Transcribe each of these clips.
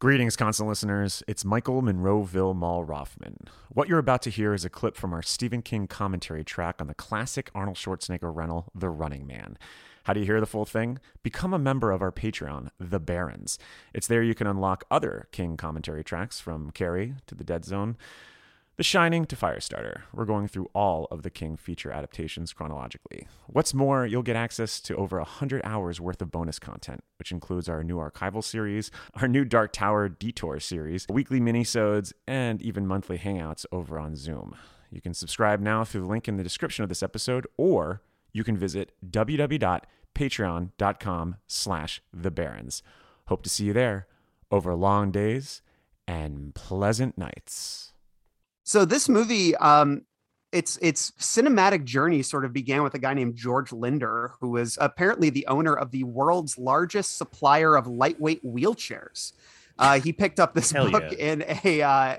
Greetings, constant listeners. It's Michael Monroeville Mall Rothman. What you're about to hear is a clip from our Stephen King commentary track on the classic Arnold Schwarzenegger rental, The Running Man. How do you hear the full thing? Become a member of our Patreon, The Barrens. It's there you can unlock other King commentary tracks from Carrie to The Dead Zone. The Shining to Firestarter. We're going through all of the King feature adaptations chronologically. What's more, you'll get access to over 100 hours worth of bonus content, which includes our new archival series, our new Dark Tower Detour series, weekly minisodes, and even monthly hangouts over on Zoom. You can subscribe now through the link in the description of this episode, or you can visit www.patreon.com slash the barrens. Hope to see you there over long days and pleasant nights. So this movie, um, its its cinematic journey sort of began with a guy named George Linder, who was apparently the owner of the world's largest supplier of lightweight wheelchairs. Uh, he picked up this Hell book yeah. in a uh,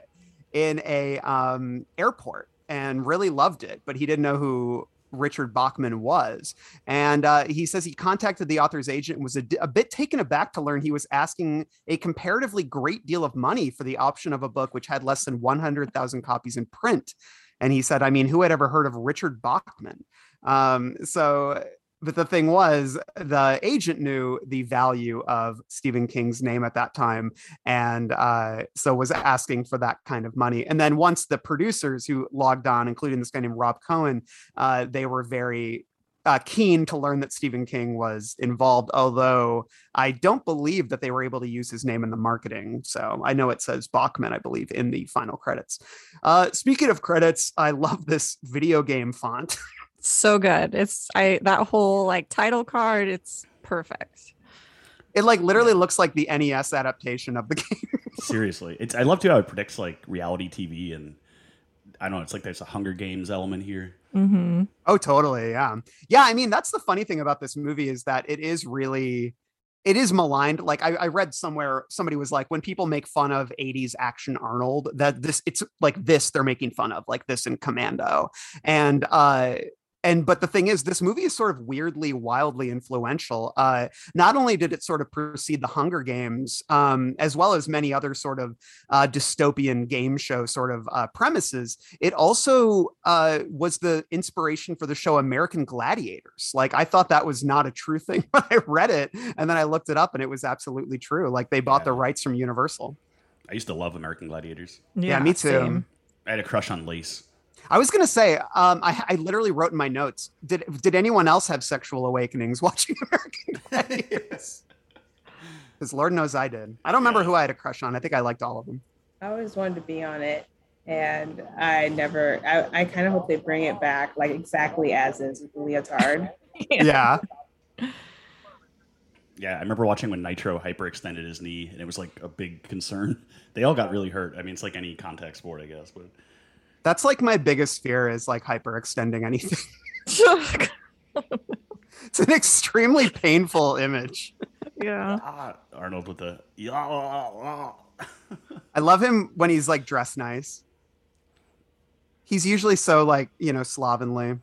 in a um, airport and really loved it, but he didn't know who Richard Bachman was. And uh, he says he contacted the author's agent and was a, bit taken aback to learn he was asking a comparatively great deal of money for the option of a book which had less than 100,000 copies in print. And he said, I mean, who had ever heard of Richard Bachman? Um, so, but the thing was, the agent knew the value of Stephen King's name at that time, and uh, so was asking for that kind of money. And then once the producers who logged on, including this guy named Rob Cohen, uh, they were very uh, keen to learn that Stephen King was involved, although I don't believe that they were able to use his name in the marketing. So I know it says Bachman, I believe, in the final credits. Uh, speaking of credits, I love this video game font. so good. It's I that whole like title card. It's perfect. It like literally looks like the NES adaptation of the game. Seriously, it's I love too how it predicts like reality TV and I don't know. It's like there's a Hunger Games element here. Mm-hmm. Oh, totally. Yeah. Yeah. I mean, that's the funny thing about this movie is that it is really, it is maligned. Like I, I read somewhere, somebody was like, when people make fun of 80s action Arnold, that this, it's like this they're making fun of, like this in Commando. And, uh, and but the thing is this movie is sort of weirdly wildly influential uh not only did it sort of precede the hunger games um as well as many other sort of uh dystopian game show sort of uh premises it also uh was the inspiration for the show american gladiators like i thought that was not a true thing when i read it and then i looked it up and it was absolutely true like they bought the rights from universal I used to love American Gladiators. Yeah, me too. same. I had a crush on Lace. I was gonna say, um, I, I literally wrote in my notes. Did did anyone else have sexual awakenings watching American Gladiators? Because Lord knows I did. I don't remember who I had a crush on. I think I liked all of them. I always wanted to be on it, and I never. I, I kind of hope they bring it back like exactly as is with the leotard. Yeah, Yeah, I remember watching when Nitro hyperextended his knee, and it was like a big concern. They all got really hurt. I mean, it's like any contact sport, I guess. But that's like my biggest fear is like hyperextending anything. it's an extremely painful image. yeah. ah, Arnold with the yeah. I love him when he's like dressed nice. He's usually so like you know slovenly.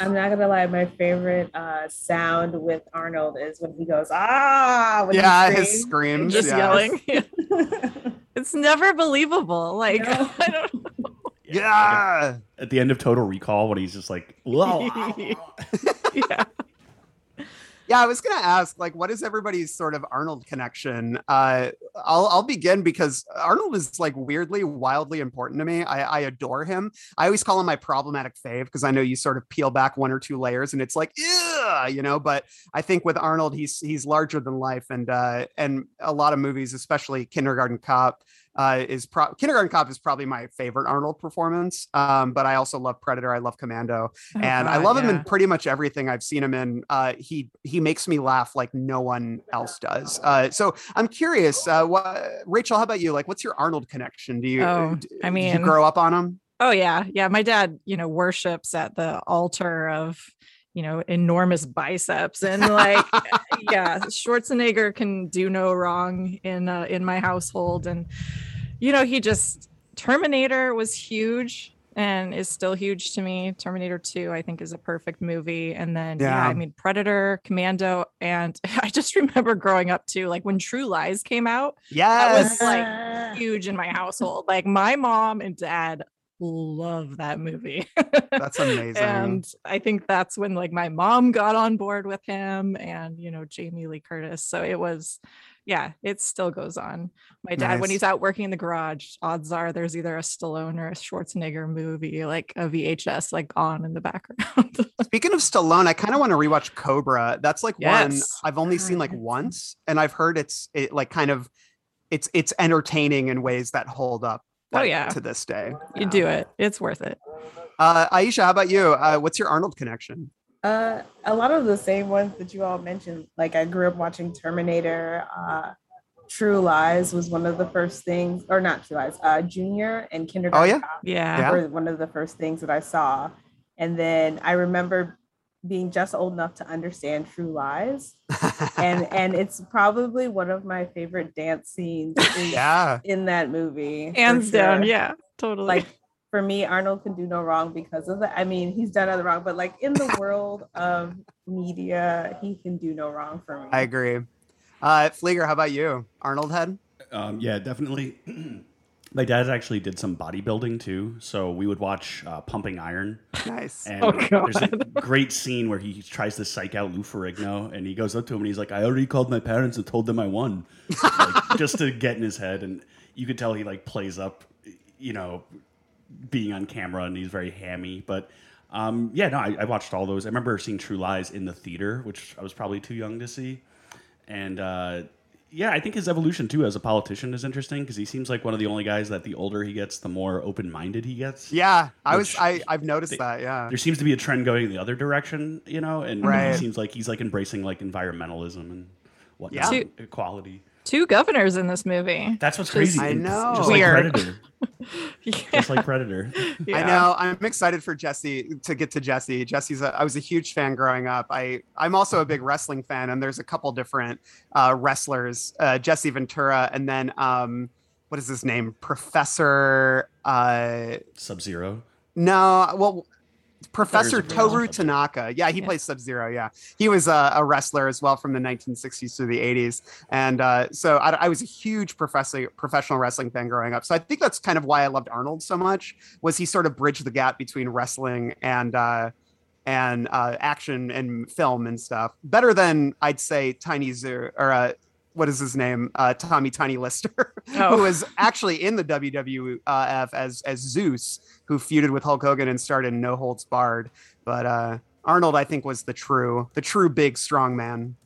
I'm not gonna lie, my favorite uh, sound with Arnold is when he goes ah. When he Yeah, his screams. screams. Just yeah. yelling. it's never believable. Like No. I don't Yeah. At the end of Total Recall, when he's just like, "Whoa." yeah. Yeah, I was gonna ask, like, what is everybody's sort of Arnold connection? Uh, I'll I'll begin because Arnold is like weirdly, wildly important to me. I, I adore him. I always call him my problematic fave because I know you sort of peel back one or two layers and it's like, yeah, you know. But I think with Arnold, he's he's larger than life, and uh, and a lot of movies, especially Kindergarten Cop, uh, is pro- Kindergarten Cop is probably my favorite Arnold performance. Um, but I also love Predator. I love Commando Oh, and I God, love him in pretty much everything I've seen him in. Uh, he he makes me laugh like no one else does. Uh, so I'm curious, uh, what, Rachel, how about you? Like, what's your Arnold connection? Do you? Oh, d- I did mean- you grow up on him? Oh yeah, yeah. My dad, you know, worships at the altar of, you know, enormous biceps and like, yeah, Schwarzenegger can do no wrong in uh, in my household, and you know, he just Terminator was huge. and is still huge to me. Terminator 2, I think, is a perfect movie. And then, yeah, Yeah. I mean, Predator, Commando. And I just remember growing up too, like when True Lies came out, Yeah. That was, like, huge in my household. Like my mom and dad love that movie. That's amazing. and I think that's when like my mom got on board with him and you know Jamie Lee Curtis. So it was yeah, it still goes on. My dad, when he's out working in the garage, odds are there's either a Stallone or a Schwarzenegger movie, like a VHS, like on in the background. Speaking of Stallone, I kind of want to rewatch Cobra. That's like one I've only seen like once, and I've heard it's it like kind of it's it's entertaining in ways that hold up. Oh, yeah. to this day. you do it, it's worth it. Uh, Aisha, how about you? Uh, what's your Arnold connection? Uh, a lot of the same ones that you all mentioned. Like I grew up watching Terminator. Uh, True Lies was one of the first things, or not True Lies. Uh, Junior and Kindergarten. yeah? Cop Yeah. Yeah. were one of the first things that I saw. And then I remember being just old enough to understand True Lies, and and it's probably one of my favorite dance scenes is yeah, in that movie. for Hands down, sure. yeah, totally. Like for me, Arnold can do no wrong because of that. I mean, he's done other wrong, but like in the world of media, he can do no wrong for me. I agree. Uh, Flieger, how about you? Arnold head? Um, yeah, definitely. My dad actually did some bodybuilding too, so we would watch uh, Pumping Iron. Nice. And Oh, there's a great scene where he tries to psych out Lou Ferrigno, and he goes up to him and he's like, "I already called my parents and told them I won," like, just to get in his head. And you could tell he like plays up, you know, being on camera, and he's very hammy. But um, yeah, no, I, I watched all those. I remember seeing True Lies in the theater, which I was probably too young to see, and. Uh, yeah, I think his evolution too as a politician is interesting because he seems like one of the only guys that the older he gets, the more open-minded he gets. Yeah, I was. I I've noticed they- that. Yeah. there seems to be a trend going the other direction, you know, and Right. he seems like he's like embracing like environmentalism and whatnot, Yeah. equality. Two governors in this movie. That's what's Just- crazy. I know. just Weird. like Predator, Yeah. just like Predator. I know. I'm excited for Jesse to get to Jesse. Jesse's. A, I was a huge fan growing up. I I'm also a big wrestling fan, and there's a couple different uh, wrestlers. Uh, Jesse Ventura, and then um, what is his name? Professor. Uh, Sub Zero. no, well, Professor There's a Professor Toru Tanaka. Yeah, he Yeah. plays Sub Zero. Yeah, he was uh, a wrestler as well from the 1960s to the 80s, and uh, so I, I was a huge professor, professional wrestling fan growing up. So I think that's kind of why I loved Arnold so much. Was he sort of bridged the gap between wrestling and uh, and uh, action and film and stuff better than I'd say Tiny Zoo or uh, what is his name? Uh, Tommy Tiny Lister, Oh. who was actually in the WWF as as Zeus, who feuded with Hulk Hogan and started in No Holds Barred. But uh, Arnold, I think, was the true the true big strong man.